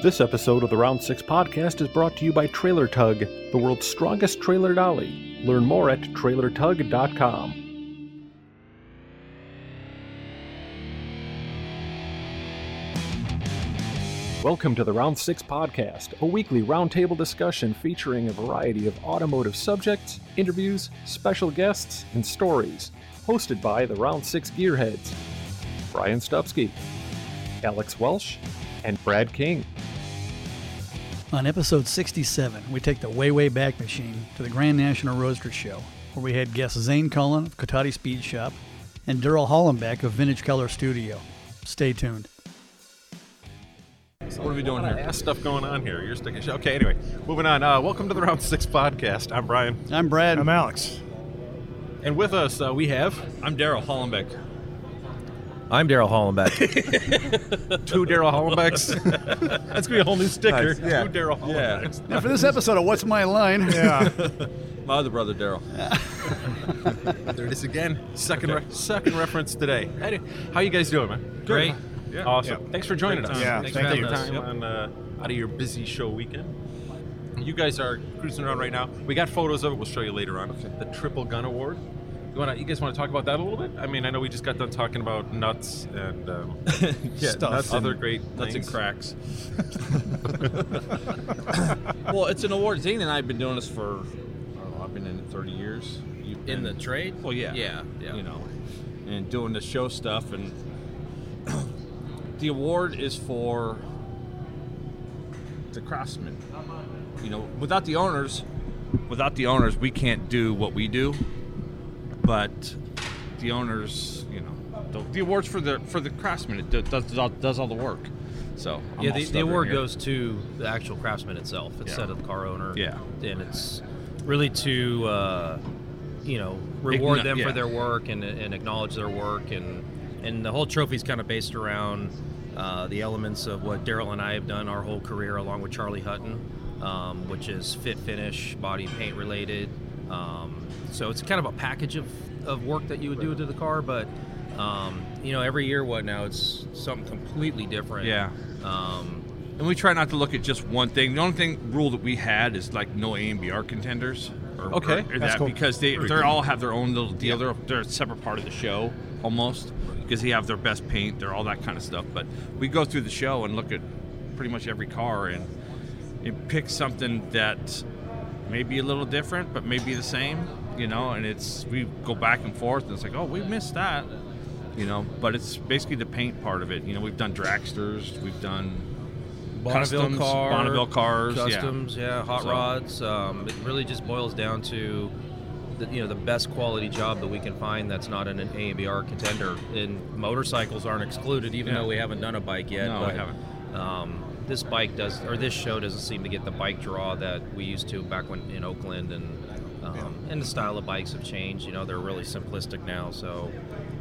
This episode of the Round 6 podcast is brought to you by Trailer Tug, the world's strongest trailer dolly. Learn more at trailertug.com. Welcome to the Round 6 podcast, a weekly roundtable discussion featuring a variety of automotive subjects, interviews, special guests, and stories. Hosted by the Round 6 Gearheads Brian Stupsky, Alex Welsh, and Brad King. On episode 67, we take the way, way back machine to the Grand National Roadster Show, where we had guests Zane Cullen of Cotati Speed Shop and Darryl Hollenbeck of Vintage Color Studio. Stay tuned. What are we doing here? Ass stuff going on here. You're sticking. Sh- okay, anyway, moving on. Uh, welcome to the Round Six podcast. I'm Brian, I'm Brad. I'm Alex. and with us uh, we have I'm Darryl Hollenbeck. I'm Darryl Hollenbeck. two Darryl Hollenbecks. That's gonna be a whole new sticker. Nice, yeah. Two Darryl Hollenbecks. Now, for this episode of What's My Line, Yeah. My other brother, Darryl. There it is again. Second, re- second reference today. How, do- how you guys doing, man? Great. Yeah. Awesome. Yeah. Thanks for joining Great us. time. Yeah, Thanks thank for you. taking time Yep. on uh, out of your busy show weekend. You guys are cruising around right now. We got photos of it. We'll show you later on. The Triple Gun Award. You want to? You guys want to talk about that a little bit? I mean, I know we just got done talking about nuts and um, Yeah, Stuff. nuts other and- great nuts and cracks. well, it's an award. Zane and I have been doing this for, I don't know, I've been in it 30 years. You've In the trade? Well, yeah. Yeah, yeah. You know, and doing the show stuff. And the award is for the craftsman. You know, without the owners, without the owners, we can't do what we do. But the owners, you know, the, the awards for the for the craftsman. It does does all, does all the work. So I'm yeah, the, the award here. goes to the actual craftsman itself instead Yeah. of the car owner. Yeah. and it's really to uh, you know reward Igno- them for their work and, and acknowledge their work and and the whole trophy is kind of based around uh, the elements of what Darryl and I have done our whole career along with Charlie Hutton, um, which is fit finish, body paint related. Um, so it's kind of a package of, of work that you would do to the car, but um, you know every year what now it's something completely different. Yeah. Um, And we try not to look at just one thing. The only thing rule that we had is like no AMBR contenders. Or, Okay, or that's that cool. because they they all have their own little deal. They're, they're a separate part of the show almost because they have their best paint. They're all that kind of stuff. But we go through the show and look at pretty much every car and, and pick something that may be a little different, but maybe the same. You know, and it's we go back and forth, and it's like, oh, we missed that. You know, but it's basically the paint part of it. You know, we've done dragsters, we've done Bonneville customs, car, Bonneville cars, customs, yeah, hot So- rods. Um, it really just boils down to the, you know the best quality job that we can find that's not in an AMBR contender. And motorcycles aren't excluded, even Yeah. though we haven't done a bike yet. No, we haven't. Um, this bike does, or this show doesn't seem to get the bike draw that we used to back when in Oakland, and um, and the style of bikes have changed. You know, they're really simplistic now. So,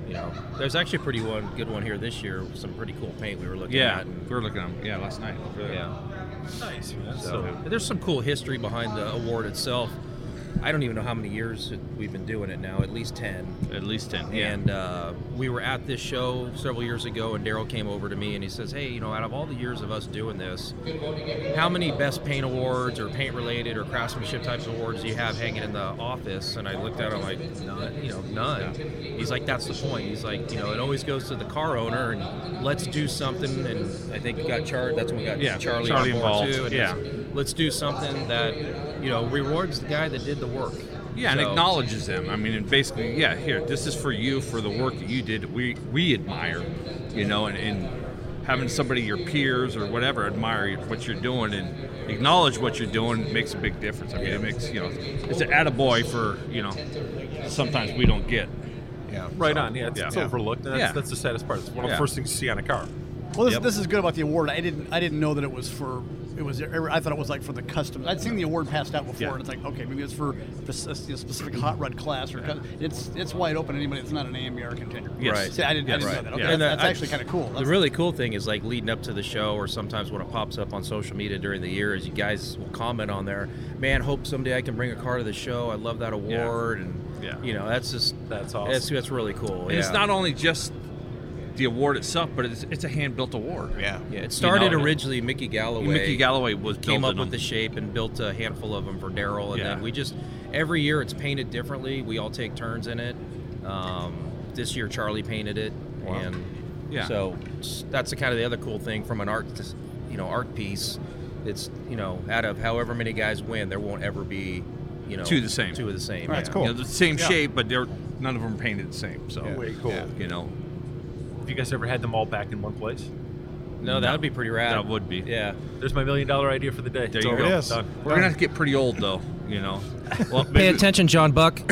you know, there's actually a pretty one good one here this year. Some pretty cool paint we were looking Yeah, at. and- we were looking at them. Yeah, last night. yeah. Nice. man. So there's some cool history behind the award itself. I don't even know how many years we've been doing it now, at least 10. At least ten. Yeah. And uh, we were at this show several years ago, and Darryl came over to me and he says, Hey, you know, out of all the years of us doing this, how many best paint awards or paint related or craftsmanship types of awards do you have hanging in the office? And I looked at him like, none, you know, none. He's like, That's the point. He's like, You know, it always goes to the car owner, and let's do something. And I think we got Char. That's when we got Yeah, Charlie, Charlie involved, too. and yeah. let's do something that you know rewards the guy that did the work. yeah, and acknowledges them. I mean, and basically, yeah, here, this is for you for the work that you did. We we admire, you know, and, and having somebody your peers or whatever admire what you're doing and acknowledge what you're doing makes a big difference. I mean, it makes you know, it's an attaboy for you know, sometimes we don't get. Yeah. Right on. Yeah, it's, Yeah. it's overlooked. And that's, Yeah. that's the saddest part. It's one of the Yeah. first things you see on a car. Well, this, Yep. this is good about the award. I didn't I didn't know that it was for it was I thought it was like for the customs. I'd seen the award passed out before, Yeah. and it's like okay, maybe it's for a spec- a specific hot rod class or cus- it's it's wide open. to Anybody that's not an AMBR contender. Yes. Right. See, I didn't, I didn't know Right. that. Okay, Yeah. that's, uh, that's I- actually kind of cool. The really cool thing is like leading up to the show, or sometimes when it pops up on social media during the year, is you guys will comment on there. Man, hope someday I can bring a car to the show. I love that award, and Yeah. you know that's just That's awesome. That's that's really cool. And it's not only just the award itself, but it's, it's a hand built award. Yeah. Yeah, it started know, originally. Mickie Galloway. Mickie Galloway was came up building with the shape and built a handful of them for Darryl, and Yeah. then we just every year it's painted differently. We all take turns in it. Um, this year Charlie painted it, and Yeah. so that's the kind of the other cool thing from an art, you know, art piece. It's you know, out of however many guys win, there won't ever be, you know, Two the same. Two of the same. That's yeah. cool. You know, the same Yeah. shape, but they're none of them are painted the same. So Yeah. Way cool. Yeah. you know, Have you guys ever had them all back in one place? No, that would be pretty rad. that would be. Yeah. There's my million dollar idea for the day. There It's you go. It is. Done. We're gonna have to get pretty old though. You know. Well, Pay maybe- attention, John Buck.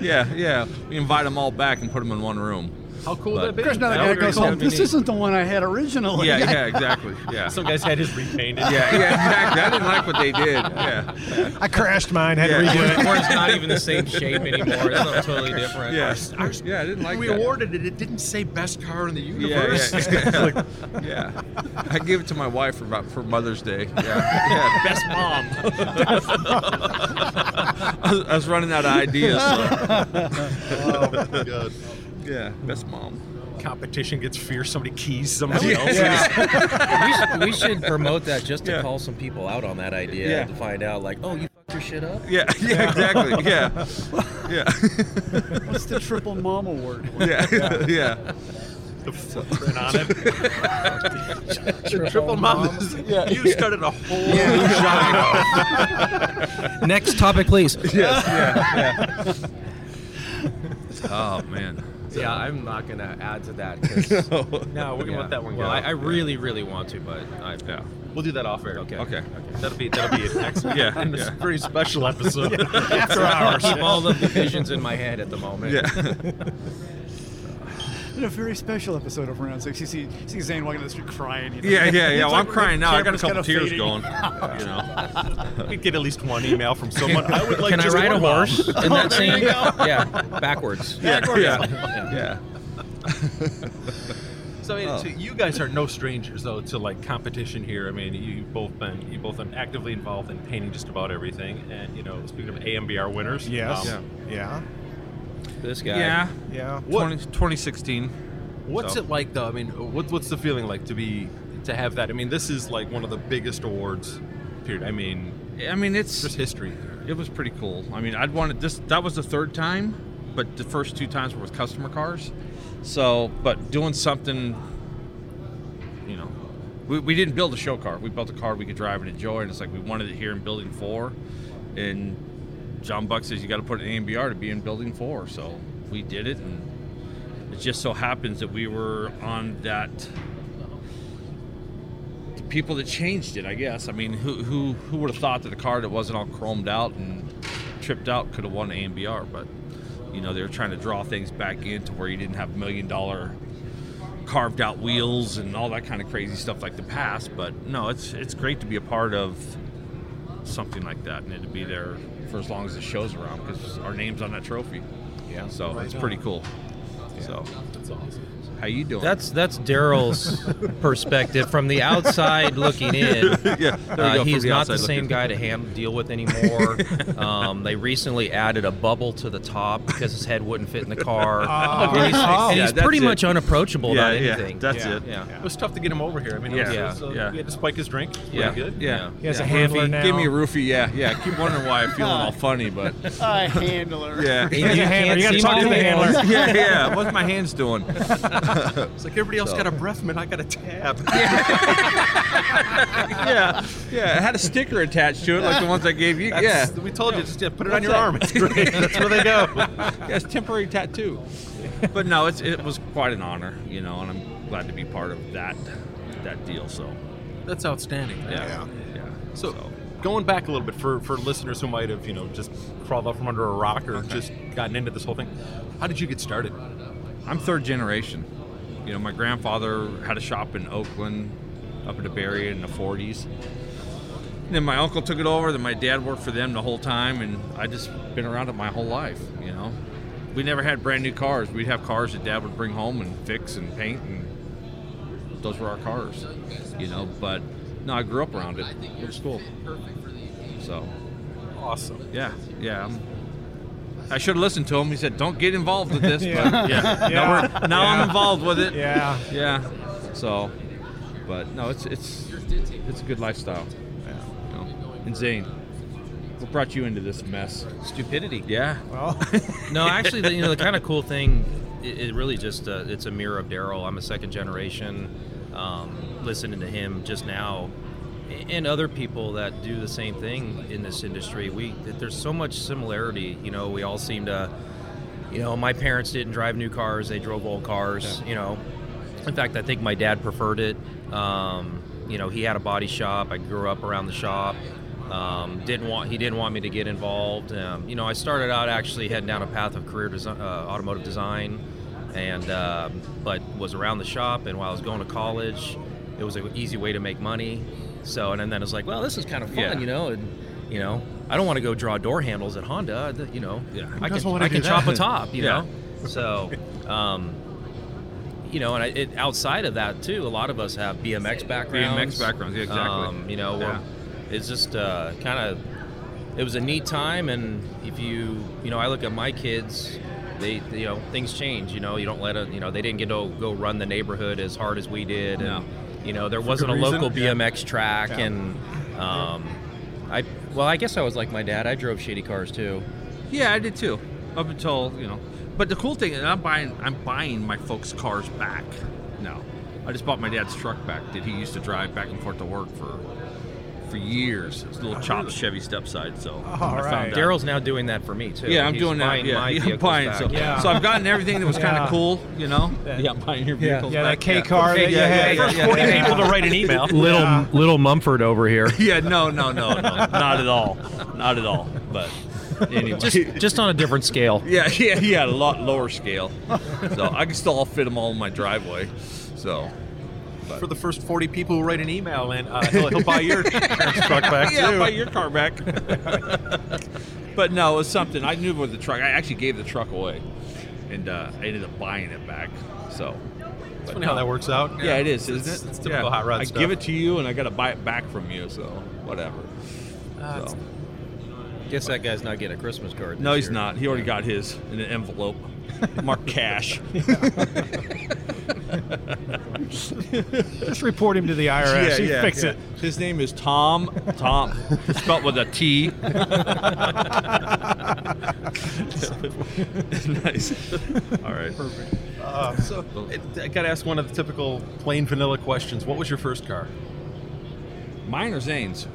Yeah, yeah. We invite them all back and put them in one room. How cool But- would that be? Chris, now the That guy would be goes cool. home. This isn't the one I had originally. Yeah, yeah, exactly. Yeah. Some guys had his repainted. Yeah, yeah, exactly. I didn't like what they did. Yeah, I crashed mine, had Yeah. to redo it. or it's not even the same shape anymore. It's something totally different. yeah, yeah. I didn't like we that. awarded it. It didn't say best car in the Yeah, universe. yeah, yeah. I gave it to my wife for about for Mother's Day. Yeah, yeah. Best mom. I was, I was running out of ideas. So. oh my god. Yeah, best mom. Competition gets fierce. Somebody keys somebody Yeah. else. we, should, we should promote that just to Yeah. call some people out on that idea Yeah. to find out, like, oh, you fucked your shit up. Yeah, yeah, exactly. Yeah, yeah, What's the triple mom award? yeah, yeah. The footprint on it. the triple mom. is- You started a whole new genre. Next topic, please. Yes, yeah, yeah. Oh man. Yeah, I'm not gonna add to that. 'cause- No, we're gonna yeah. let that one go. Well, I, I really, really want to, but I, Yeah. we'll do that off air. Okay. Okay. okay. That'll be that'll be an excellent. Yeah, and it's yeah. a very special episode. After hours. keep all the divisions in my head at the moment. Yeah. In a very special episode of Round Six, you see, you see Zane walking down the street crying. You know? Yeah, yeah, yeah. Well, like I'm crying now. I got a couple kinda tears fading. going. You know. We'd get at least one email from someone. I would like Can I ride a one mom. horse in that scene? Yeah, backwards. Yeah, yeah, yeah. So, I mean, Oh. so you guys are no strangers though to like competition here. I mean, you both been you both been actively involved in painting just about everything. And you know, speaking of AMBR winners, Yes. um, Yeah. This guy. Yeah. Yeah. What- 20, 2016. what's So- it like though? I mean, what, what's the feeling like to be to have that? I mean, this is like one of the biggest awards. Period. I mean, I mean, it's just history. it was pretty cool. I mean, I'd wanted this. That was the third time, but the first two times were with customer cars. So, but doing something, you know, we, we didn't build a show car. We built a car we could drive and enjoy, and it's like we wanted it here in Building Four, and John Buck says you got to put an AMBR to be in Building Four. So we did it, and it just so happens that we were on that. the People that changed it, I guess. I mean, who who who would have thought that a car that wasn't all chromed out and tripped out could have won AMBR? But you know, they were trying to draw things back into where you didn't have million dollar carved out wheels and all that kind of crazy stuff like the past. But no, it's it's great to be a part of something like that and to be there for as long as the show's around because our name's on that trophy. Yeah. So it's pretty cool. So That's awesome. How you doing? That's that's Darryl's perspective from the outside looking in. yeah. There Uh, go, from he's not the same looking. guy to hand deal with anymore. um, they recently added a bubble to the top because his head wouldn't fit in the car. Oh, and he's, oh. and he's that's pretty it. much unapproachable Yeah, about yeah, anything. that's Yeah. it. yeah. It was tough to get him over here. I mean, Yeah. it was, uh, Yeah. we had to spike his drink. Yeah. Good. Yeah. He has a handler Roofie, now. Give me a roofie. Yeah, yeah. I keep wondering why I'm feeling all funny, but I handler. yeah. You has a handler. can't You gotta talk to the handler. yeah, yeah. What's my hands doing? It's like everybody else So. got a breath mint. I got a tab. yeah, yeah. It had a sticker attached to it, like the ones I gave you. Yeah, We told you just yeah, put it on your that? arm. It's great. That's where they go. yeah, it's temporary tattoo. But no, it's it was quite an honor, you know, and I'm glad to be part of that that deal. So That's outstanding. yeah, Yeah. yeah. So, going back a little bit for, for listeners who might have, you know, just crawled out from under a rock or just gotten into this whole thing, how did you get started? I'm third generation. You know, my grandfather had a shop in Oakland, up in the Bay Area in the 40s. And then my uncle took it over. Then my dad worked for them the whole time, and I just been around it my whole life. You know, we never had brand new cars. We'd have cars that dad would bring home and fix and paint, and those were our cars. You know, but no, I grew up around it. It was cool. So Awesome. yeah, yeah, I'm I should have listened to him. He said, "Don't get involved with this." Yeah. But yeah, Yeah. now, we're, now I'm involved with it. Yeah. Yeah. So, but no, it's it's it's a good lifestyle. Yeah. You know. And Zane, what brought you into this mess? Stupidity. Yeah. Well, no, actually, the, you know, the kind of cool thing, it, it really just uh, it's a mirror of Darryl. I'm a second generation. Um, listening to him just now, and other people that do the same thing in this industry, we there's so much similarity. You know, we all seem to, you know, my parents didn't drive new cars; they drove old cars. You know, in fact, I think my dad preferred it. Um, you know, he had a body shop. I grew up around the shop. Um, didn't want he didn't want me to get involved. Um, you know, I started out actually heading down a path of career design, uh, automotive design, and um, but was around the shop. And while I was going to college, it was an easy way to make money. So and then it's like, well, this is kind of fun, Yeah. you know. And you know, I don't want to go draw door handles at Honda. You know, Yeah. I can wanna I can chop that? a top. You Yeah. know, so. Um, you know, and I, it, outside of that too, a lot of us have BMX backgrounds. BMX backgrounds, yeah, exactly. Um, you know, Yeah. it's just uh, kind of, it was a neat time, and if you, you know, I look at my kids, they, you know, things change. You know, you don't let it, you know, they didn't get to go run the neighborhood as hard as we did, and No. You know, there wasn't a reason. local Yeah. BMX track, Yeah. and um, I, well, I guess I was like my dad. I drove shitty cars too. Yeah, I did too. Up until you know, but the cool thing is I'm buying I'm buying my folks' cars back. now. I just bought my dad's truck back that he used to drive back and forth to work for for years. It's a little oh, chopped Chevy stepside. So All I right. out- Darryl's now doing that for me too. Yeah, I'm He's doing that. Yeah, my yeah, I'm buying. back. So, Yeah. so I've gotten everything that was kind Yeah. of cool. You know. Yeah. Yeah, I'm buying your vehicles yeah, that back. K yeah. car that you yeah, had. yeah, yeah, Forty people to write an email. Little Yeah. little Mumford over here. Yeah, no, no, no, no, not at all, not at all. But anyway, just just on a different scale. yeah, yeah, yeah, a lot lower scale. So I can still fit them all in my driveway. So For the first 40 people who write an email, and uh, he'll, he'll buy your truck back yeah, too. buy your car back. but no, it was something I knew with the truck. I actually gave the truck away, and uh, I ended up buying it back. So. It's funny how that works out. Yeah, it is, It's, isn't it? it's typical yeah. hot rod I stuff. give it to you, and I got to buy it back from you. So whatever. Uh, so. Guess that guy's not getting a Christmas card. No, he's year. not. He already got his in an envelope, marked cash. Just report him to the IRS. he fix it. His name is Tom. Tom, spelled with a T. nice. All right. Perfect. Uh, so it, I got to ask one of the typical plain vanilla questions. What was your first car? Mine or Zane's?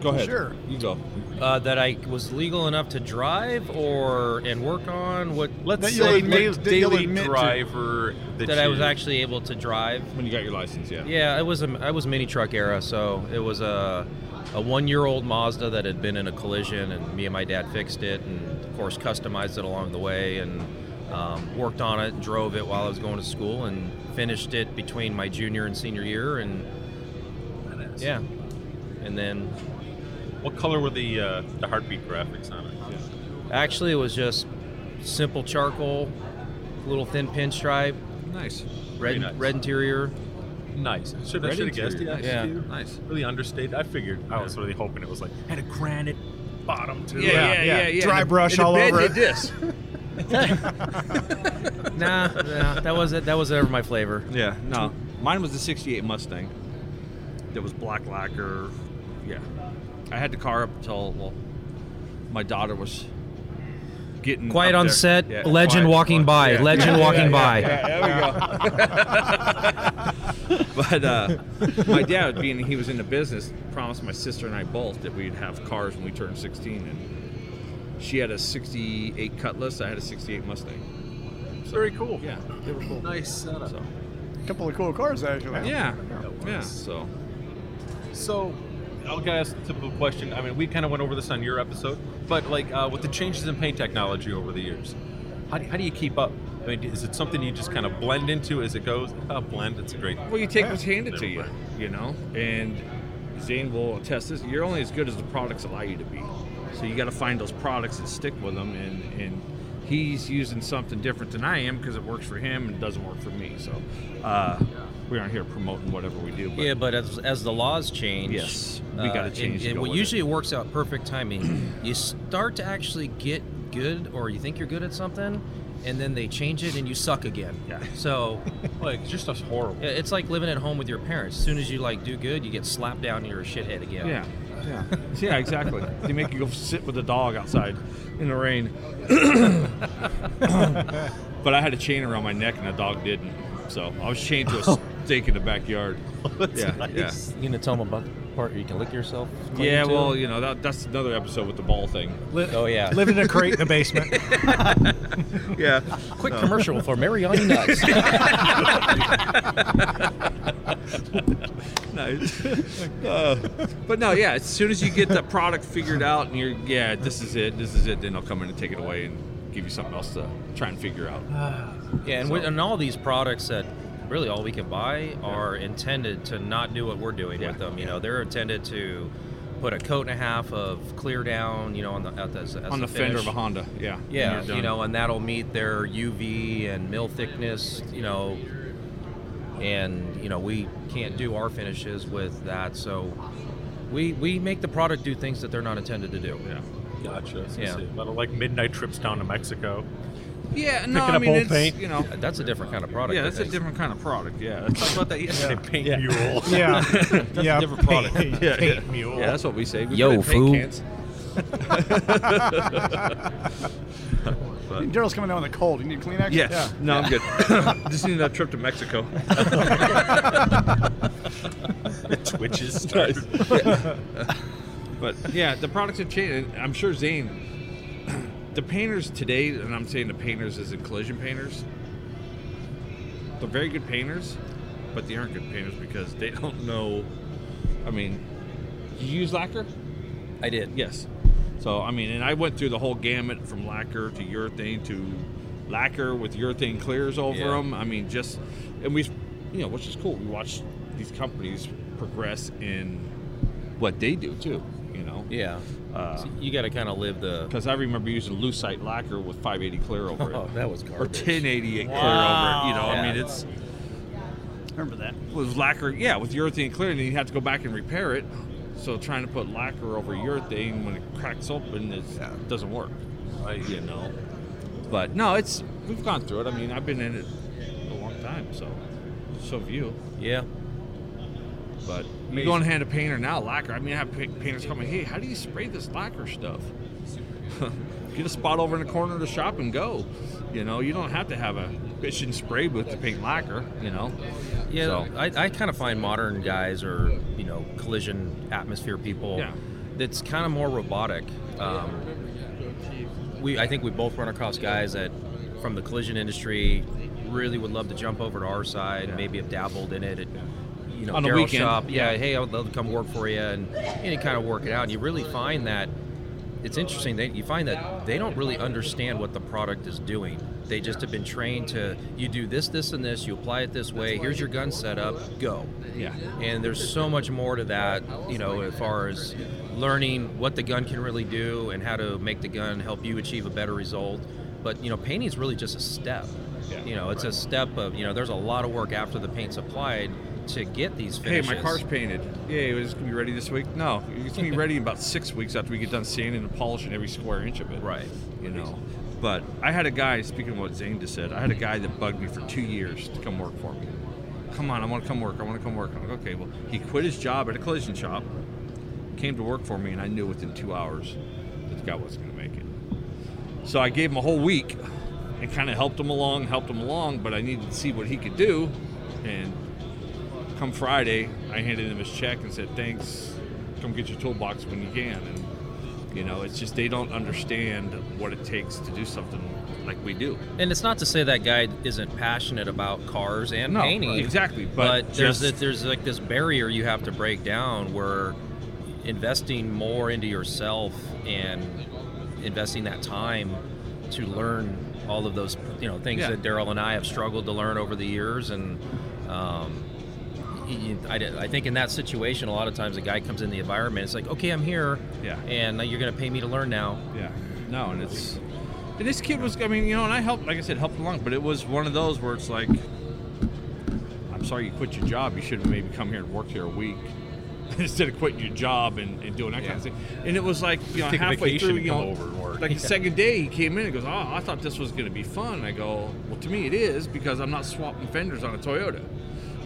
Go ahead. Sure. You go. Uh, that I was legal enough to drive or and work on. What Let's That say admit- da- daily driver that, that I was actually able to drive. When you got your license, yeah. Yeah, it was a I was mini truck era, so it was a a one year old Mazda that had been in a collision, and me and my dad fixed it, and of course customized it along the way, and um, worked on it, and drove it while I was going to school, and finished it between my junior and senior year, and yeah, and then What color were the uh, the heartbeat graphics on it? actually it was just simple charcoal, little thin pinstripe, Nice. red nice. red interior. Nice. Should I Red should have guessed. Yeah. nice. Yeah. Nice. Really understated. I figured. I was really hoping it was like had a granite bottom to Yeah, it. yeah, yeah, yeah. yeah. Dry And brush and the all bed over did it. this. Nah, nah, that was it. That was ever my flavor. Yeah, no. Mine was the 68 Mustang. That was black lacquer. Yeah. I had the car up until, well, my daughter was getting. Quiet up on there. set, Yeah, legend quiet, walking by, yeah. legend Yeah, walking yeah, by. Yeah, there we go. but uh, my dad, being he was in the business, promised my sister and I both that we'd have cars when we turned 16. And she had a 68 Cutlass, I had a 68 Mustang. Very cool. Yeah, they were cool. Nice setup. So, couple of cool cars, actually. yeah, yeah. So, So, I'll ask the typical question. I mean, we kind of went over this on your episode, but like uh, with the changes in paint technology over the years, how do, how do you keep up? I mean, is it something you just kind of blend into as it goes? Uh, blend, it's a great. Well, you take what's handed to you, you know, and Zane will attest this. You're only as good as the products allow you to be. So you got to find those products and stick with them. And, and he's using something different than I am because it works for him and it doesn't work for me. So uh, we aren't here promoting whatever we do. But Yeah, but as, as the laws change, uh, Yes, we gotta change to And, go well, usually it works out perfect timing. you start to actually get good or you think you're good at something, and then they change it and you suck again. Yeah. So Like just that's horrible. yeah, it's like living at home with your parents. As soon as you like do good, you get slapped down and you're a shithead again. Yeah, yeah, yeah, exactly. they make you go sit with the dog outside in the rain. but I had a chain around my neck and the dog didn't. So I was chained to a stake in the backyard. yeah, yeah. You gonna tell them about the part where you can lick yourself? Yeah, too? well, you know that, that's another episode with the ball thing. Li- Oh, yeah. Lived in a crate in the basement. Yeah, quick commercial for Mariani nuts. nice. Uh, but no, yeah. As soon as you get the product figured out and you're, yeah, this is it, this is it, then they'll come in and take it away and give you something else to try and figure out. Yeah, and, we, and all these products that really all we can buy are intended to not do what we're doing Yeah. with them. You know, they're intended to put a coat and a half of clear down, you know, on the at the, as On the a fender finish. of a Honda, yeah. and Yeah, you're you done. know, and that'll meet their UV and mil thickness, you know, and you know we can't do our finishes with that, so we we make the product do things that they're not intended to do. Yeah. Gotcha. So Yeah. see, A like midnight trips down to Mexico. Yeah, no, Picking I up mean, old it's, paint. you know, That's a different kind of product. yeah, I that's a think. different kind of product. Yeah, let's talk about that yesterday. Paint Yeah. mule. Yeah. That's yeah. a different product. Paint, yeah, paint yeah. mule. Yeah, that's what we say. We Yo, put it in fool. paint cans. Darryl's coming down with a cold. You need Kleenex? Yes. Yeah. No, I'm good. Just need that trip to Mexico. Twitches. But yeah, the products have changed. and I'm sure Zane, the painters today, and I'm saying the painters as in collision painters, they're very good painters, but they aren't good painters because they don't know. I mean, you use lacquer? I did. Yes. So I mean, and I went through the whole gamut from lacquer to urethane to lacquer with urethane clears over Yeah. them. I mean, just and we, you know, which is cool. We watch these companies progress in what they do too. You know, Yeah. Uh, So you got to kind of live the. because I remember using lucite lacquer with 580 clear over Oh, it, that was or garbage. 1088 clear over it. You know, I mean, it's Remember that. with lacquer, yeah, with urethane clear, and then you have to go back and repair it. So trying to put lacquer over urethane when it cracks open, it doesn't work. You know. But no, it's we've gone through it. I mean, I've been in it a long time, so so have you. Yeah. But you go and hand a painter now lacquer. I mean, I have painters coming, hey, how do you spray this lacquer stuff? Get a spot over in the corner of the shop and go. You know, you don't have to have a bitchin' spray booth to paint lacquer. You know. Yeah, So- I, I kind of find modern guys or you know collision atmosphere people. Yeah. That's kind of more robotic. Um, we I think we both run across guys that from the collision industry really would love to jump over to our side. Maybe have dabbled in it. At, you know, On the weekend. shop. Yeah, Yeah. hey, I would love to come work for you, and, and you kind of work it out. And you really find that it's interesting that you find that they don't really understand what the product is doing. They just have been trained to you do this, this, and this. You apply it this way. Here's your gun setup. Go. Yeah. And there's so much more to that, you know, as far as learning what the gun can really do and how to make the gun help you achieve a better result. But you know, painting is really just a step. Yeah, you know, it's a step of you know, there's a lot of work after the paint's applied to get these Hey, my car's painted. Yeah, it's gonna be ready this week. No, it's gonna be ready in about six weeks after we get done sanding and polishing every square inch of it. Right. You know. But I had a guy. Speaking of what Zane just said, I had a guy that bugged me for two years to come work for me. Come on, I want to come work. I want to come work. I'm like, okay. Well, he quit his job at a collision shop, came to work for me, and I knew within two hours that the guy wasn't gonna make it. So I gave him a whole week and kind of helped him along, helped him along. But I needed to see what he could do, and come Friday, I handed him his check and said, "Thanks. Come get your toolbox when you can." And you know, it's just they don't understand what it takes to do something like we do. And it's not to say that guy isn't passionate about cars and No, painting. exactly, But, but there's just- this, there's like this barrier you have to break down where investing more into yourself and investing that time to learn all of those you know things Yeah. that Darryl and I have struggled to learn over the years and um, I, I think in that situation a lot of times a guy comes in the environment it's like okay I'm here Yeah. and you're gonna pay me to learn now Yeah. No, and it's and this kid was. I mean, you know, and I helped. Like I said, helped along, but it was one of those where it's like, I'm sorry you quit your job. You should have maybe come here and worked here a week. instead of quitting your job and, and doing that kind of thing. And it was like you know take halfway through, you know, over and work. like the second day he came in and goes, "Oh, I thought this was going to be fun." I go, "Well, to me it is because I'm not swapping fenders on a Toyota."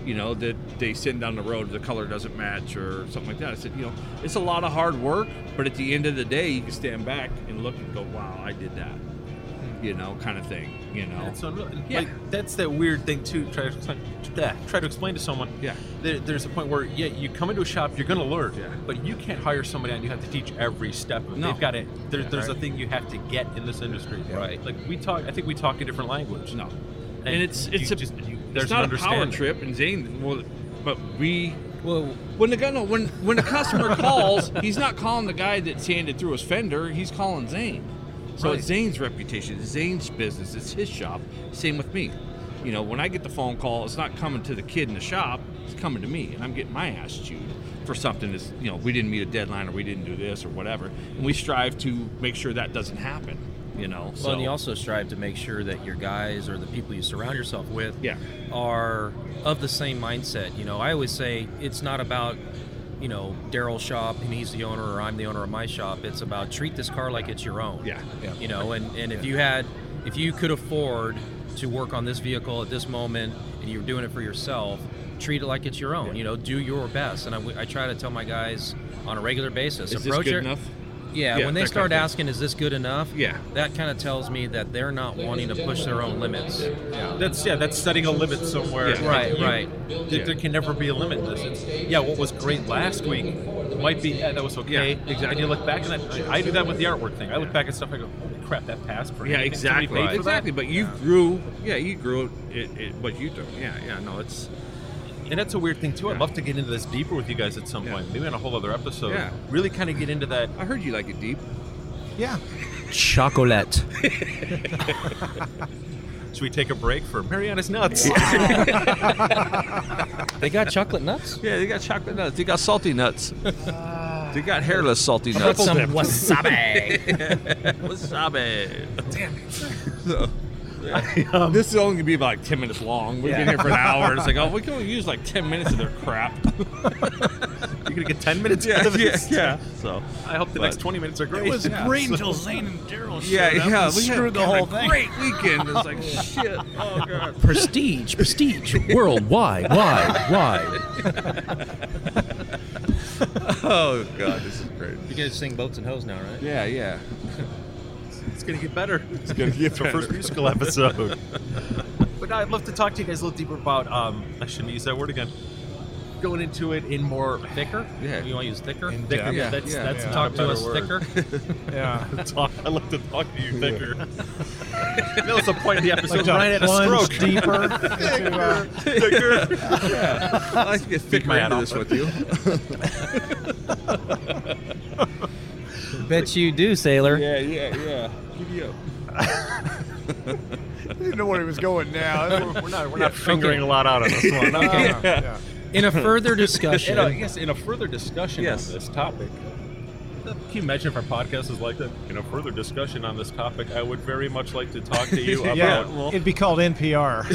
You know that they send down the road, the color doesn't match or something like that. I said, you know, it's a lot of hard work, but at the end of the day, you can stand back and look and go, "Wow, I did that." Hmm. You know, kind of thing. You know, It's unreal. And, Yeah. Like, that's that weird thing too. Try to explain, yeah, try to explain to someone. Yeah. There, there's a point where yeah, you come into a shop, you're going to learn. Yeah. But you can't hire somebody and you have to teach every step. of it. No. They've got it. There, Yeah, there's right. a thing you have to get in this industry. Right. Like we talk. I think we talk a different language. No, and, it's you it's a, just you, there's it's not an a power trip. And Zane, well, but we Well, when the guy no when when the customer calls, he's not calling the guy that sanded through his fender. He's calling Zane. So Right. it's Zane's reputation, it's Zane's business, it's his shop. Same with me. You know, when I get the phone call, it's not coming to the kid in the shop, it's coming to me, and I'm getting my ass chewed for something that's, you know, we didn't meet a deadline or we didn't do this or whatever. And we strive to make sure that doesn't happen, you know. So and you also strive to make sure that your guys or the people you surround yourself with Yeah. are of the same mindset. You know, I always say it's not about, you know, Darryl's shop and he's the owner or I'm the owner of my shop. It's about treat this car like it's your own. Yeah. Yeah. You know, and, and if you had, if you could afford to work on this vehicle at this moment and you're doing it for yourself, treat it like it's your own. You know, do your best. And I, I try to tell my guys on a regular basis, is this approach good it. enough? Yeah, Yeah, when they that kind start of asking, "Is this good enough?" Yeah. that kind of tells me that they're not wanting to push their own limits. Yeah, that's yeah. That's setting a limit somewhere. Yeah. Right, You- right. There, there can never be a limit. in this. It's- yeah, what was great last week might be yeah that was okay. Yeah, exactly. And you look back and I, I do that with the artwork thing. I look back at stuff. I go, holy crap, that passed for Yeah, anything. Exactly, exactly. But you grew, yeah, you grew it, it, what you do. Yeah, yeah. No, it's And that's a weird thing too. I'd love to get into this deeper with you guys at some Yeah. point. Maybe on a whole other episode. Yeah. Really kind of get into that. I heard you like it deep. Yeah. Chocolate. Should we take a break for Mariani's nuts? they got chocolate nuts. Yeah, they got chocolate nuts. They got salty nuts. Uh, they got hairless salty Put nuts. some wasabi. Wasabi. Damn it. Um, this is only gonna be about like ten minutes long. We've been here for an hour. It's like, oh, we can only use like ten minutes of their crap. You're gonna get ten minutes yeah, out of yeah, this. yeah. So I hope the But- next twenty minutes are great. It was Yeah. great until Zane and Darryl showed yeah, up yeah. and We screwed the whole thing. great weekend. It's like shit. Oh god. prestige, prestige, worldwide, wide, wide. Oh god, this is great. You guys sing boats and hoes now, right? Yeah, yeah. It's gonna get better. It's gonna get It's our first musical episode. but I'd love to talk to you guys a little deeper about. Um, I shouldn't use that word again. Going into it in more Thicker? Yeah. You want to use thicker? In thicker. depth. Yeah, that's yeah, that's yeah. talk Talk to to us thicker. Yeah. Talk, I love to talk to you thicker. that was the point of the episode. Like to Ryan had a stroke. deeper into, uh, yeah. I like to get thicker my into hat this with you. Bet you do, sailor. Yeah, yeah, yeah. Giddy up. I didn't know where he was going now. We're not we're not fingering a lot out on this one. Okay. Okay. yeah. In a further discussion, In a, yes, in a further discussion Yes. on this topic. Uh, can you imagine if our podcast is like that? In a further discussion on this topic, I would very much like to talk to you about Yeah, it'd be called NPR.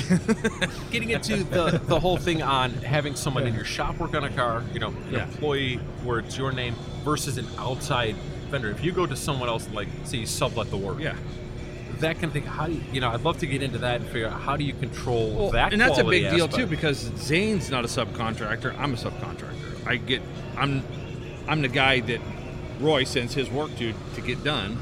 getting into the, the whole thing on having someone in your shop work on a car, you know, an Yeah. employee where it's your name versus an outside vendor. If you go to someone else, like say you sublet the work, Yeah. That kind of thing. How do you, you know? I'd love to get into that and figure out how do you control Well, that. and that's a big deal aspect. too because Zane's not a subcontractor. I'm a subcontractor. I get, I'm, I'm the guy that Roy sends his work to to get done.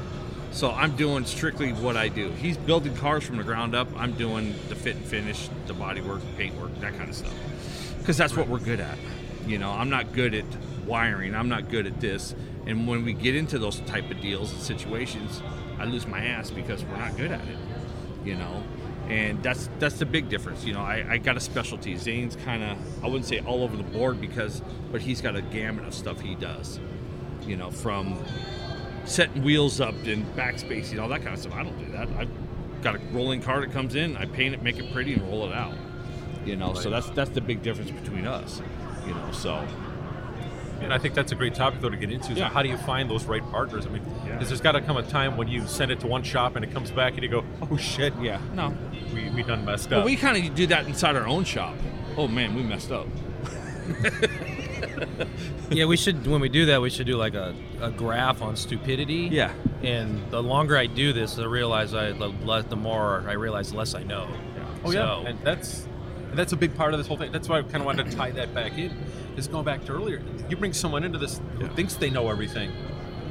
So I'm doing strictly what I do. He's building cars from the ground up. I'm doing the fit and finish, the body work, paint work, that kind of stuff. Because that's what we're good at. You know, I'm not good at wiring. I'm not good at this. And when we get into those type of deals and situations, I lose my ass because we're not good at it. You know, and that's that's the big difference. You know, I, I got a specialty. Zane's kind of I wouldn't say all over the board because, but he's got a gamut of stuff he does. You know, from setting wheels up and backspacing, all that kind of stuff. I don't do that. I've got a rolling car that comes in, I paint it, make it pretty, and roll it out. You know, so that's that's the big difference between us. You know, so And I think that's a great topic though to get into. Is Yeah. how do you find those right partners? I mean, Yeah. because there's got to come a time when you send it to one shop and it comes back and you go, "Oh shit, yeah, no. we, we done messed up. Well, we kind of do that inside our own shop. Oh man, we messed up. Yeah, we should. When we do that, we should do like a, a graph on stupidity. Yeah. And the longer I do this, I realize I the, less, the more I realize, the less I know. Oh so, yeah, and that's and that's a big part of this whole thing. That's why I kind of wanted to tie that back in. Is going back to earlier. You bring someone into this who thinks they know everything.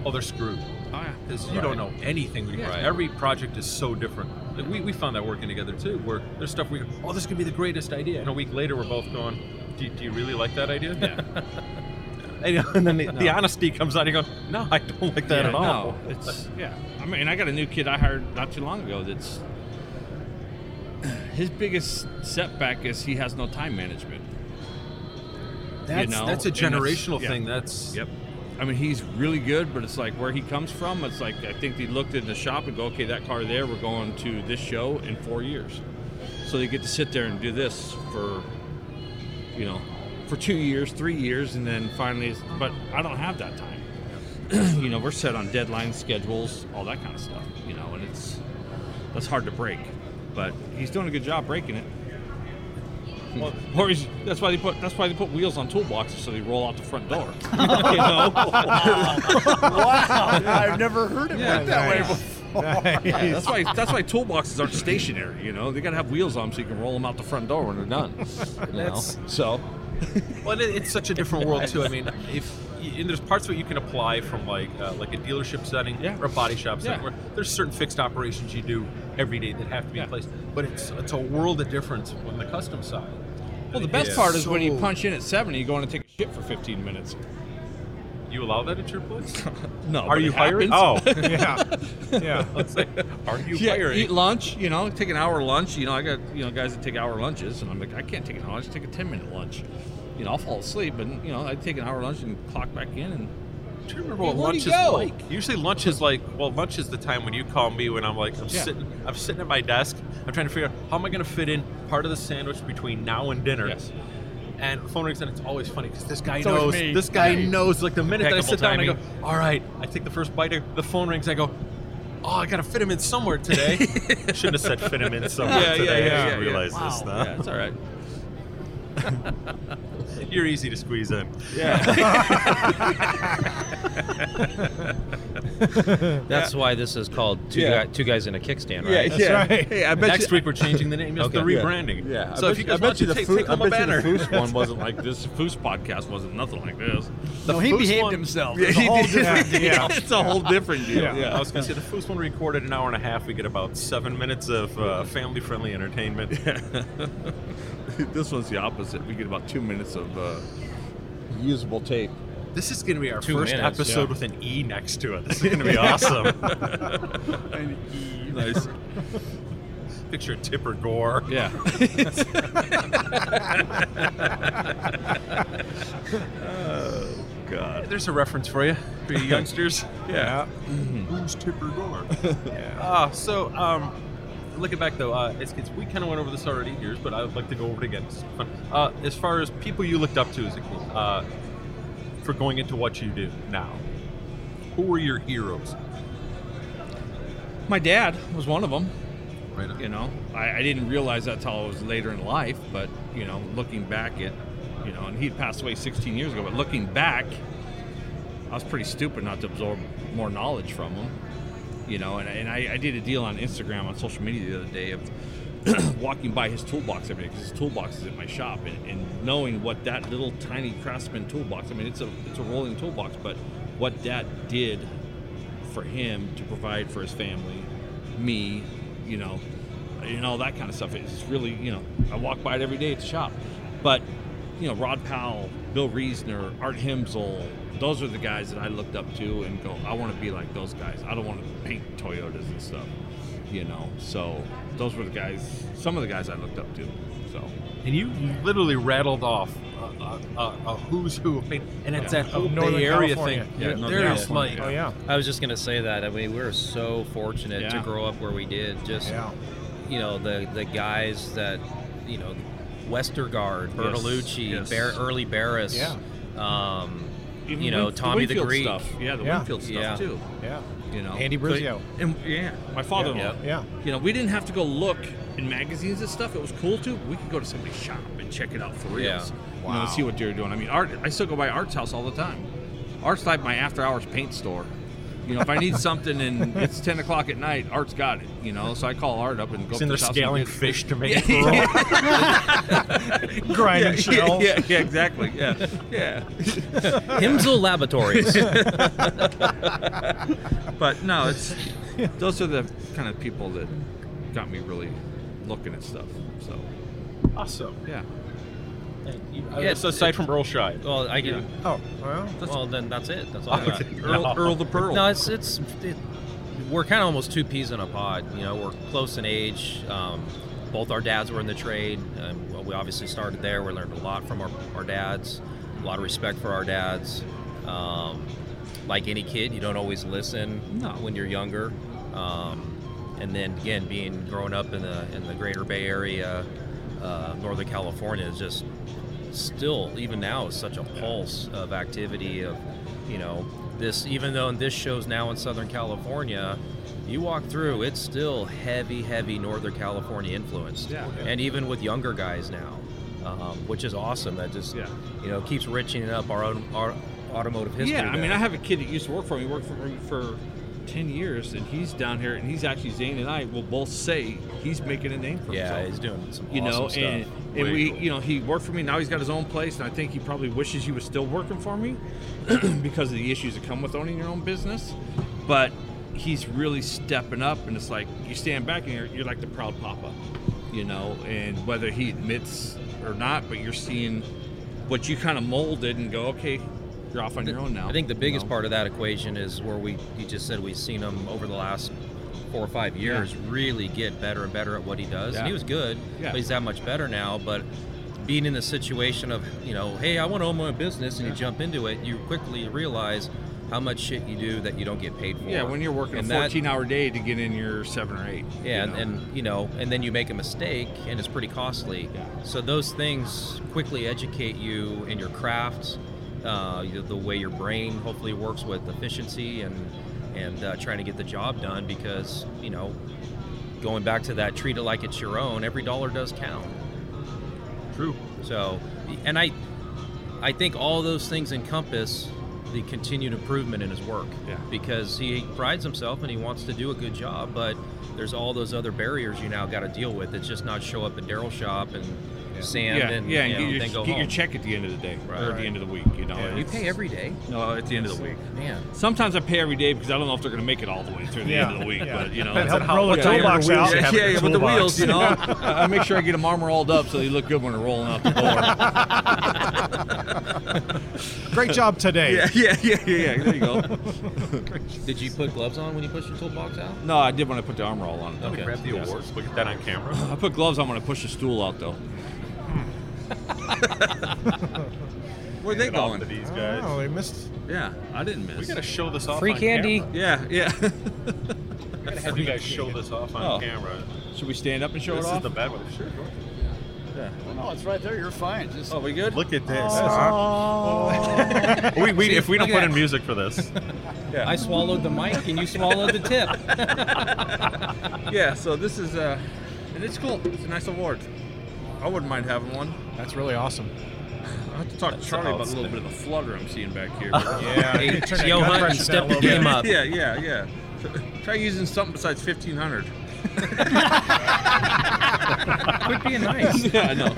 Oh, they're screwed. Oh yeah. Because you don't know anything. Yeah. Every project is so different. Like we, we found that working together too, where there's stuff we go, oh, this could be the greatest idea. And a week later, we're both going, do, do you really like that idea? Yeah. and, then the, the honesty comes out. You go, no, I don't like that Yeah, at all. No, it's yeah. I mean, I got a new kid I hired not too long ago. That's his biggest setback is he has no time management. That's, know, that's a generational yeah. thing. That's Yep. I mean, he's really good, but it's like where he comes from. It's like I think they looked in the shop and go, okay, that car there, we're going to this show in four years. So they get to sit there and do this for, you know, for two years, three years, and then finally, but I don't have that time. you know, we're set on deadline schedules, all that kind of stuff. You know, and it's that's hard to break. But he's doing a good job breaking it. Well, Or he's, that's why they put that's why they put wheels on toolboxes so they roll out the front door. you know? I've never heard it Yeah. put that way before. Yeah, that's why that's why toolboxes aren't stationary. You know, they got to have wheels on 'em so you can roll them out the front door when they're done. You know? So, Well, it, it's such a different world too. I mean, if and there's parts of it you can apply from like uh, like a dealership setting Yeah. or a body shop setting, Yeah. where there's certain fixed operations you do every day that have to be Yeah. in place. But it's it's a world of difference on the custom side. Well, the best It's part is when you punch in at 70, you go in and take a shit for 15 minutes. You allow that at your place? No, Are you hiring? happens. Oh, yeah, yeah. Let's say, are you Yeah, hiring? eat lunch. You know, take an hour lunch. You know, I got you know guys that take hour lunches, and I'm like, I can't take an hour. I just take a 10 minute lunch. You know, I'll fall asleep, but you know, I take an hour lunch and clock back in, and Do you remember what lunch is like? Usually lunch is like well, lunch is the time when you call me when I'm like I'm Yeah. sitting I'm sitting at my desk. I'm trying to figure out how am I going to fit in part of the sandwich between now and dinner. Yes. And the phone rings and it's always funny because this guy It's always knows. me. This guy Right. knows. Like the minute that I Impeccable sit down, I go, all right. I take the first bite. The phone rings. I go. Oh, I gotta fit him in somewhere today. Shouldn't have said fit him in somewhere Yeah, yeah, today. yeah, I yeah, didn't yeah. realize this. yeah, it's all right. You're easy to squeeze in. Yeah. That's why this is called two, Yeah. guy, two guys in a kickstand, yeah, right? yeah. right. Hey, I bet Next you, week we're changing the name. It's Okay. the rebranding. Yeah, I So bet if you you, I guys bet want you to the take, Foo- take I home a bet you banner. the Foose one wasn't like this. The Foose podcast wasn't nothing like this. No, he Foose behaved one- himself. Yeah, It's a he whole did. different deal. Yeah. it's a whole different deal. Yeah. Yeah, I was going to say the first one recorded an hour and a half. We get about seven minutes of uh, family-friendly entertainment. this one's the opposite. We get about two minutes of uh, usable tape. This is going to be our Two first minutes, episode yeah. with an E next to it. This is going to be awesome. An E. Nice. Picture Tipper Gore. Yeah. oh God. There's a reference for you, for you youngsters. Yeah. Who's Tipper Gore? Ah, so um, looking back though, uh, it's, it's, we kind of went over this already years, but I would like to go over it again. Uh, as far as people you looked up to as a kid, uh, for going into what you do now, who were your heroes? My dad was one of them. Right. on. You know, I, I didn't realize that till I was later in life. But you know, looking back at, you know, and he'd passed away 16 years ago. But looking back, I was pretty stupid not to absorb more knowledge from him. You know, and, and I, I did a deal on Instagram on social media the other day of walking by his toolbox every day because his toolbox is at my shop, and, and knowing what that little tiny Craftsman toolbox. I mean, it's a it's a rolling toolbox, but what that did for him to provide for his family, me, you know, and all that kind of stuff. It's really, you know, I walk by it every day at the shop. But, you know, Rod Powell, Bill Reesner, Art Himsl, those are the guys that I looked up to and go, I want to be like those guys. I don't want to paint Toyotas and stuff, you know. So those were the guys, some of the guys I looked up to. So, And you literally rattled off a, a, a, a who's who of paint, and it's Yeah. that whole Northern Bay Area California. thing. Yeah, Northern There's California. like Oh yeah. I was just gonna say that. I mean, we were so fortunate Yeah. to grow up where we did. Just Yeah. you know, the the guys that you know, Westergard, Bertolucci, yes. Bar- early Barris. Yeah. Um, even you know, Win- Tommy the Winfield Greek. stuff. Yeah, the Yeah. Winfield stuff Yeah. too. Yeah. You know, Andy But- Brizio. and yeah, my father-in-law. Yeah. Yeah. You know, we didn't have to go look in magazines and stuff. It was cool too. We could go to somebody's shop and check it out for reals. You know, see what they're doing. I mean, Art. I still go by Art's house all the time. Art's like my after-hours paint store. You know, if I need something and it's ten o'clock at night, Art's got it. You know, so I call Art up and go. It's up in there and scaling get- fish to make Yeah, it. Grinding yeah, shells. Yeah, yeah, exactly. Yeah, yeah. Himsl Laboratories. but no, it's those are the kind of people that got me really looking at stuff. So Awesome. yeah. Yeah, so aside from Earl Scheib. well, I can. Oh, well. Well, then that's it. That's all I got. Earl, Earl the Pearl. No, it's it's it, we're kind of almost two peas in a pod. You know, we're close in age. Um, both our dads were in the trade. Um, well, we obviously started there. We learned a lot from our, our dads. A lot of respect for our dads. Um, like any kid, you don't always listen No. when you're younger. Um, and then again, being growing up in the in the Greater Bay Area, uh, Northern California is just still even now is such a pulse of activity of you know this even though this show's now in southern california you walk through it's still heavy heavy northern california influence Yeah. and even with younger guys now um, which is awesome that just Yeah. you know keeps richening up our own our automotive history yeah, I mean. I have a kid that used to work for me. Worked for me for ten years, and he's down here, and he's actually Zane and I will both say he's making a name for yeah himself. he's doing some you know, awesome and stuff and Way we, cool. you know, he worked for me. Now he's got his own place, and I think he probably wishes he was still working for me because of the issues that come with owning your own business. But he's really stepping up, and it's like you stand back and you're, you're like the proud papa, you know. And whether he admits or not, but you're seeing what you kind of molded and go, okay, you're off on your own now. I think the biggest part of that equation is where we you just said we've seen him over the last four or five years really get better and better at what he does. Yeah. And he was good, Yeah. but he's that much better now. But being in the situation of you know, hey, I want to own my own business, and you jump into it, you quickly realize how much shit you do that you don't get paid for. Yeah, when you're working And a that- 14 hour day to get in your seven or eight. yeah, you know? and, and you know, and then you make a mistake, and it's pretty costly. Yeah. So those things quickly educate you in your craft, uh, the way your brain hopefully works with efficiency and and uh, trying to get the job done. Because you know, going back to that, treat it like it's your own. Every dollar does count. True. So, and I, I think all those things encompass the continued improvement in his work. Yeah. Because he prides himself and he wants to do a good job, but there's all those other barriers you now got to deal with. It's just not show up at Darryl's shop and sand yeah, and yeah, you know, get, then your, go get home. your check at the end of the day Right. or at Right. the end of the week. You know, You pay every day, No, at the end of the week. man. Sometimes I pay every day because I don't know if they're going to make it all the way through the end of the week. Yeah. But you know, Depends it's- on how Roll the yeah, toolbox yeah, out. Yeah, Have yeah, in with the wheels. You know, I I make sure I get them armor all up so they look good when they're rolling out the door. Great job today. yeah, yeah, yeah, yeah, yeah. There you go. Did you put gloves on when you pushed your toolbox out? No, I did when I put the armor all on. Okay. Grab the Yes. awards. Look at that on camera. I put gloves on when I push the stool out though. Where'd they Get off going? to these guys. Oh, they missed. Yeah, I didn't miss. We gotta show this off. Free on candy. camera. Yeah, yeah. We gotta have you guys show this off on Oh. camera. Should we stand up and show this it is off? the bad one. Sure. go. Yeah. No, it's right there. You're fine. Just oh, we good? Look at this. Oh. we, we, if we don't look at put in that. music for this, I swallowed the mic and you swallowed the tip. Yeah. So this is uh, and it's cool. It's a nice award. I wouldn't mind having one. That's really awesome. I have to talk to Charlie about a little bit of the flutter I'm seeing back here. Yeah. Hey, Turn that Joe Hunt pressure step the game up. yeah, yeah, yeah. Try using something besides 1500. Quit being nice. yeah, I know.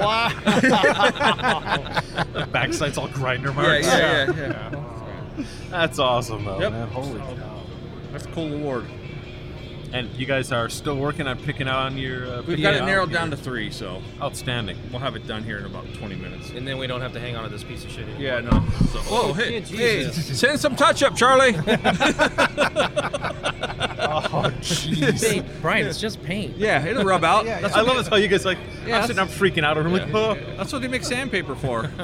Wow. backside's all grinder yeah, marks. yeah, yeah, yeah. That's awesome, though, Yep. man. Holy cow. That's a cool award. And you guys are still working on picking out on your. Uh, We've got it narrowed down to three, so outstanding. we'll have it done here in about 20 minutes. And then we don't have to hang on to this piece of shit anymore. Yeah, no. So, oh, hey, Yeah, hey, send some touch up, Charlie. Oh, jeez. Hey, Brian, it's just paint. yeah, it'll rub out. Yeah, That's I love this how you guys like. Yeah, I'm sitting, I'm freaking out. I'm like, oh. That's what they make sandpaper for.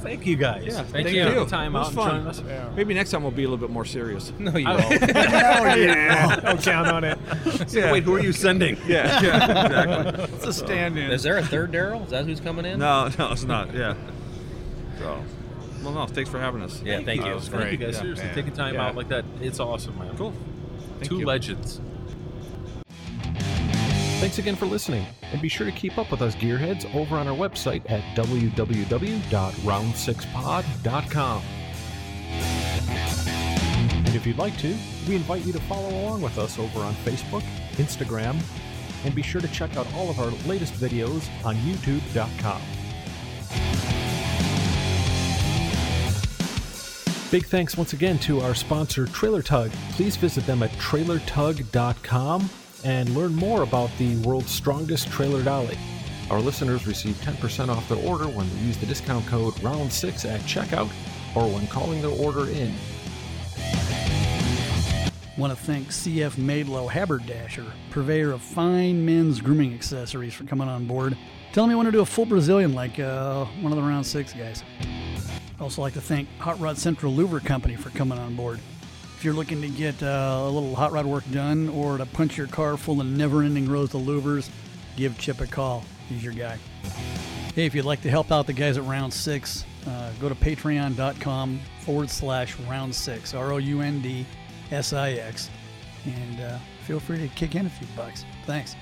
Well, thank you guys. Yeah, Thank thank you. you. Time It was out fun. us. Yeah. Maybe next time we'll be a little bit more serious. No, you won't. Oh, yeah. Don't count on it. Yeah. Wait, who are you sending? Yeah, yeah, exactly. it's a stand-in. Is there a third Darryl? Is that who's coming in? No, no, it's not. Yeah. So, well, no, thanks for having us. Yeah, thank, you. was Thank you guys. Yeah. Seriously, Yeah. taking time Yeah. out like that. It's awesome, man. Cool. Two you. legends. Thanks again for listening, and be sure to keep up with us gearheads over on our website at www.round6pod.com. And if you'd like to, we invite you to follow along with us over on Facebook, Instagram, and be sure to check out all of our latest videos on youtube.com. Big thanks once again to our sponsor, Trailer Tug. Please visit them at trailertug.com and learn more about the world's strongest trailer dolly. Our listeners receive 10% off their order when they use the discount code ROUND6 at checkout or when calling their order in. Want to thank CF Madlow Haberdasher, purveyor of fine men's grooming accessories, for coming on board. Tell me you want to do a full Brazilian like uh, one of the Round 6 guys. Also like to thank Hot Rod Central Louver Company for coming on board. If you're looking to get uh, a little hot rod work done or to punch your car full of never-ending rows of louvers, give Chip a call. He's your guy. Hey, if you'd like to help out the guys at Round 6, uh, go to patreon.com forward slash round 6, R O U N D S I X, and uh, feel free to kick in a few bucks. Thanks.